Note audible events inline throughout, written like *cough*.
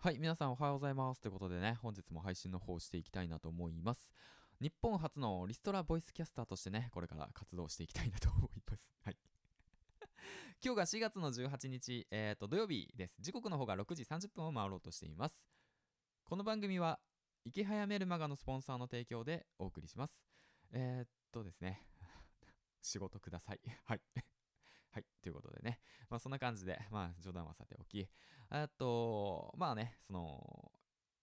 はい、皆さんおはようございます。ということでね、本日も配信の方していきたいなと思います。日本初のリストラボイスキャスターとしてね、これから活動していきたいなと思います。はい。*laughs* 今日が4月の18日、えっ、ー、と、土曜日です。時刻の方が6時30分を回ろうとしています。この番組は、池早メルマガのスポンサーの提供でお送りします。えー、っとですね、*laughs* 仕事ください。はい。*laughs* はい。ということでね。まあそんな感じで、まあ冗談はさておき、あと、まあね、その、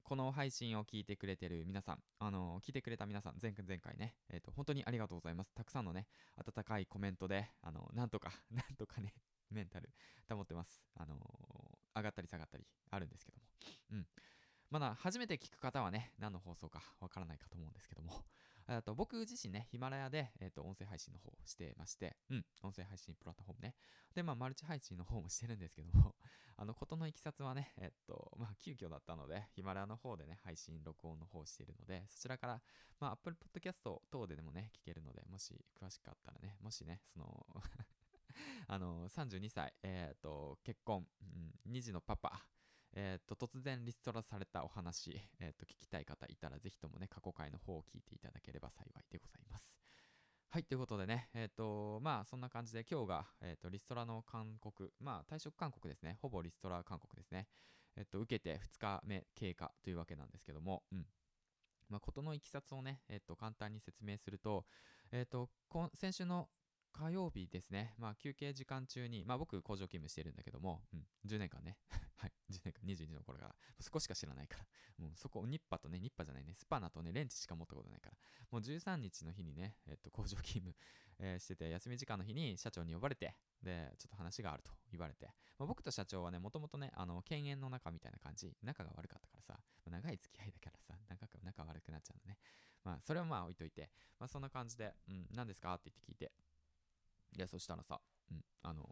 この配信を聞いてくれてる皆さん、あの、聞いてくれた皆さん、前前回ね、えっ、と、本当にありがとうございます。たくさんのね、温かいコメントで、あの、なんとか、*laughs* なんとかね、メンタル保ってます。あの上がったり下がったりあるんですけども。うん。まだ初めて聞く方はね、何の放送かわからないかと思うんですけども、と僕自身ね、ヒマラヤで、えっ、ー、と、音声配信の方をしてまして、うん、音声配信プラットフォームね。で、まあ、マルチ配信の方もしてるんですけども、*laughs* あの、ことのいきさつはね、えっと、まあ、急遽だったので、ヒマラヤの方でね、配信、録音の方をしているので、そちらから、まあ、Apple Podcast 等ででもね、聞けるので、もし詳しかったらね、もしね、その *laughs* あの、32歳、えっ、ー、と、結婚、うん、2児のパパ、えっ、と、突然リストラされたお話、*laughs* えっ、と、聞きたい方いたら、ぜひともね、過去回の方を聞いていただければ幸いでございます。はい、ということでね、えっ、と、まあ、そんな感じで今日が、えっ、と、リストラの勧告、まあ、退職勧告ですね、ほぼリストラ勧告ですね、えっ、と、受けて2日目経過というわけなんですけども、うん。まあ、ことのいきさつをね、えっと、簡単に説明すると、えっと、先週の火曜日ですね。まあ休憩時間中に、まあ僕工場勤務してるんだけども、うん、10年間ね。*laughs* はい、10年間、22の頃から、少しか知らないから、もうそこ、ニッパとね、ニッパじゃないね、スパナとね、レンチしか持ったことないから、もう13日の日にね、えっと、工場勤務、えー、してて、休み時間の日に社長に呼ばれて、で、ちょっと話があると言われて、まあ、僕と社長はね、もともとね、あの、犬猿の仲みたいな感じ、仲が悪かったからさ、ま、長い付き合いだからさ、長く仲悪くなっちゃうのね。まあ、それはまあ置いといて、まあ、そんな感じで、うん、何ですかって言って聞いて、いや、そしたらさ、うん、あの、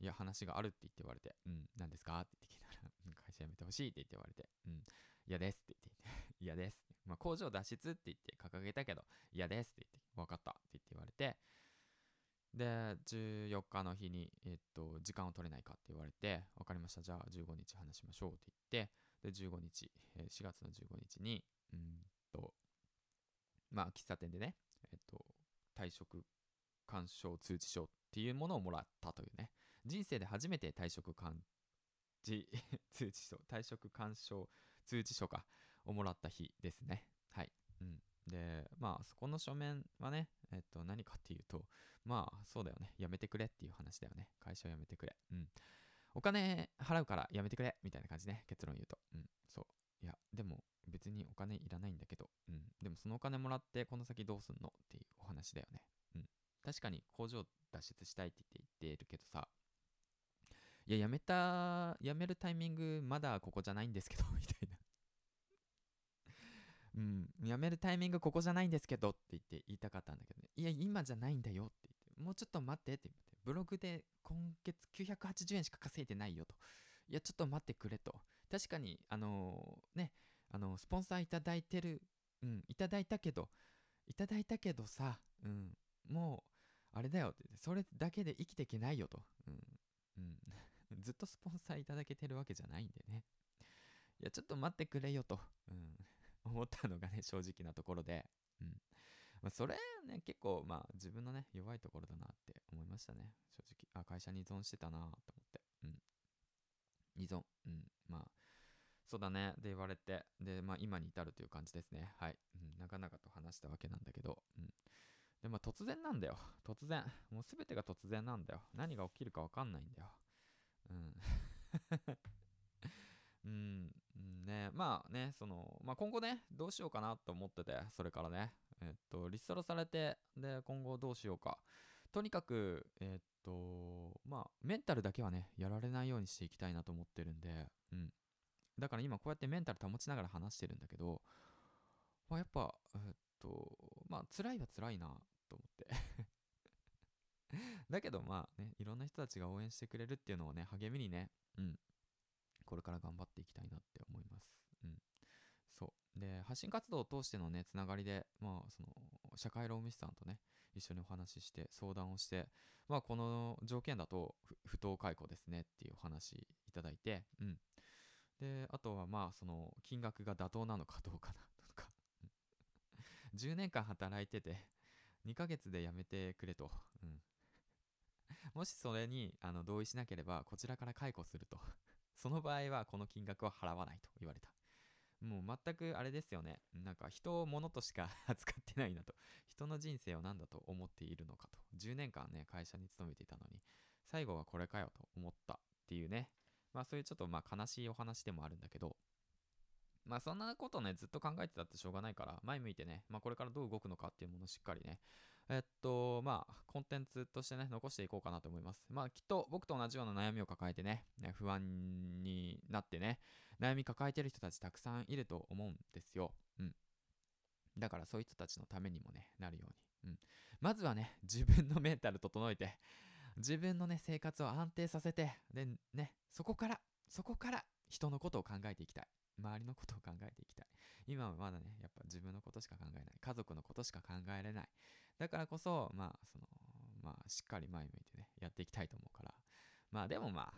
いや、話があるって言って言われて、うん、何ですか？って言って聞いたら、会社辞めてほしいって言って言われて、うん、嫌ですって言って、*laughs* 嫌です。まあ、工場脱出って言って掲げたけど、嫌ですって言って、分かったって言って言われて、で、14日の日に、えっと、時間を取れないかって言われて、分かりました。じゃあ15日話しましょうって言って、で、15日、4月の15日に、うんと、まあ、喫茶店でね、えっと、退職干渉通知書っていうものをもらったというね。人生で初めて退職幹事 *laughs* 通知書退職干渉通知書かをもらった日ですね。はい。うん。でまあそこの書面はねえっと何かっていうとまあそうだよね。やめてくれっていう話だよね。会社を辞めてくれ。うん。お金払うからやめてくれみたいな感じね。結論言うと。うん。そう。いやでも別にお金いらないんだけど。うん。でもそのお金もらってこの先どうすんの？っていうお話だよね。確かに工場脱出したいって言って言ってるけどさ、いや、辞めた、辞めるタイミングまだここじゃないんですけど、みたいな。うん、辞めるタイミングここじゃないんですけどって言って言いたかったんだけどね。いや、今じゃないんだよって言って、もうちょっと待ってって言って、ブログで今月980円しか稼いでないよと。いや、ちょっと待ってくれと。確かに、あのー、ね、あのー、スポンサーいただいてる、うん、いただいたけど、いただいたけどさ、うん、もう、あれだよって言って、それだけで生きていけないよと。うん。うん。*laughs* ずっとスポンサーいただけてるわけじゃないんでね。いや、ちょっと待ってくれよと。うん。*laughs* 思ったのがね、正直なところで。うん。まあ、それね、結構、まあ、自分のね、弱いところだなって思いましたね。正直。あ、会社に依存してたなと思って。うん。依存。うん。まあ、そうだね。で言われて。で、まあ、今に至るという感じですね。はい。うん。長々と話したわけなんだけど。うん。で、まあ突然なんだよ。*laughs* 突然。もう全てが突然なんだよ。何が起きるかわかんないんだよ。うん。*laughs* うん、ね、まあね、その、まあ今後ね、どうしようかなと思ってて、それからね、えっと、リストラされて、で、今後どうしようか。とにかく、えっと、まあ、メンタルだけはね、やられないようにしていきたいなと思ってるんで、うん。だから今こうやってメンタル保ちながら話してるんだけど、まあやっぱ、えっと、まあ辛いは辛いなと思って *laughs* だけどまあね、いろんな人たちが応援してくれるっていうのをね、励みにね、うん。これから頑張っていきたいなって思います。うん。そう。で、発信活動を通してのね、つながりで、まあ、その、社会労務士さんとね、一緒にお話しして、相談をして、まあ、この条件だと、不当解雇ですねっていうお話いただいて、うん。であとはまあその金額が妥当なのかどうかなとか *laughs* 10年間働いてて2ヶ月で辞めてくれと、うん、もしそれにあの同意しなければこちらから解雇すると。*laughs* その場合はこの金額は払わないと言われた。もう全くあれですよね。なんか人を物としか *laughs* 扱ってないなと。人の人生を何だと思っているのかと。10年間ね会社に勤めていたのに最後はこれかよと思ったっていうね。まあそういうちょっとまあ悲しいお話でもあるんだけどまあそんなことねずっと考えてたってしょうがないから前向いてねまあこれからどう動くのかっていうものをしっかりねえっと、まあ、コンテンツとしてね、残していこうかなと思います。まあ、きっと僕と同じような悩みを抱えてね、ね不安になってね、悩み抱えてる人たちたくさんいると思うんですよ。うん。だからそういう人たちのためにもね、なるように。うん。まずはね、*laughs* 自分のメンタル整えて、自分のね、生活を安定させて、で、ね、そこから、そこから人のことを考えていきたい。周りのことを考えていきたい。今はまだね、やっぱ自分のことしか考えない。家族のことしか考えれない。だからこそ、まあ、その、まあ、しっかり前向いてね、やっていきたいと思うから。まあ、でもまあ、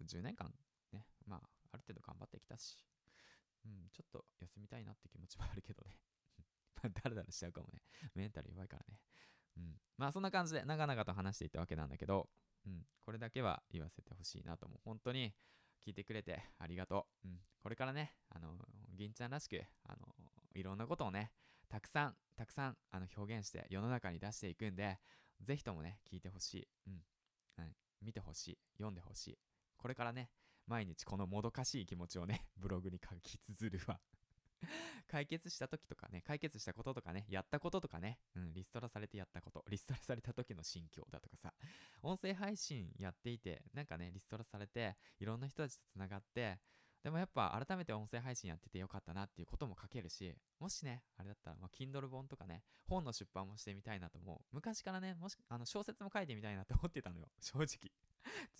うん、10年間、ね、まあ、ある程度頑張ってきたし、うん、ちょっと休みたいなって気持ちもあるけどね。*laughs* まあ、だらだらしちゃうかもね。メンタル弱いからね。うん。まあ、そんな感じで長々と話していったわけなんだけど、うん、これだけは言わせてほしいなと思う。本当に、聞いてくれてありがとう。うん。これからね、あの、銀ちゃんらしく、あの、いろんなことをね、たくさん、たくさん、あの、表現して世の中に出していくんで、ぜひともね、聞いてほしい。うん。はい。見てほしい。読んでほしい。これからね、毎日このもどかしい気持ちをね、*laughs* ブログに書き綴るわ *laughs* 解決した時とかね、解決したこととかね、やったこととかね、うん、リストラされてやったこと、リストラされた時の心境だとかさ、音声配信やっていて、なんかね、リストラされて、いろんな人たちと繋がって、でもやっぱ改めて音声配信やっててよかったなっていうことも書けるし、もしね、あれだったら、まあ、Kindle 本とかね、本の出版もしてみたいなと思う。昔からね、もし、あの、小説も書いてみたいなって思ってたのよ。*laughs* 正直。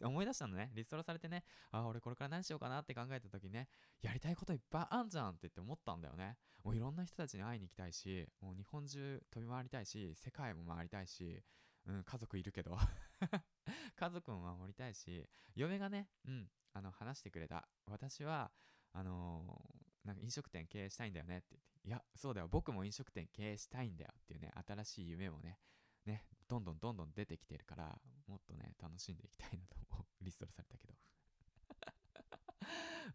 思い出したのね。リストラされてね、あ、俺これから何しようかなって考えた時にね、やりたいこといっぱいあんじゃんって言って思ったんだよね。もういろんな人たちに会いに行きたいし、もう日本中飛び回りたいし、世界も回りたいし、うん、家族いるけど *laughs* 家族も守りたいし、嫁がね、うん、あの、話してくれた。私は、あのー、なんか飲食店経営したいんだよねって言って、いや、そうだよ、僕も飲食店経営したいんだよっていうね、新しい夢もね、ね、どんどんどんどん出てきてるから、もっとね、楽しんでいきたいなと思う。リストラされたけど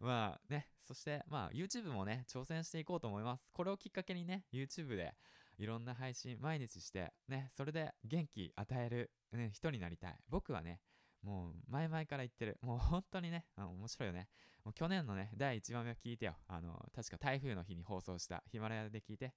*laughs* まあね、そしてまあ YouTube もね、挑戦していこうと思います。これをきっかけにね、YouTube でいろんな配信毎日して、ね、それで元気与える、ね、人になりたい。僕はね、もう前々から言ってる。もう本当にね、あの面白いよね。もう去年のね、第1話目を聞いてよ。あの、確か台風の日に放送したヒマラヤで聞いて。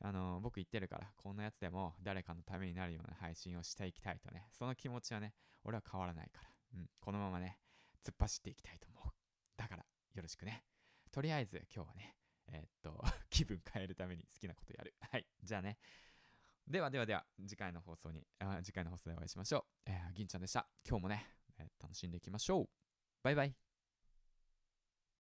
あの、僕言ってるから、こんなやつでも誰かのためになるような配信をしていきたいとね。その気持ちはね、俺は変わらないから。うん、このままね、突っ走っていきたいと思う。だから、よろしくね。とりあえず今日はね、えー、っと、*laughs* 気分変えるために好きなことやる。*laughs* はい。じゃあね。ではではでは、次回の放送に、あ次回の放送でお会いしましょう。えー、銀ちゃんでした。今日もね、えー、楽しんでいきましょう。バイバイ。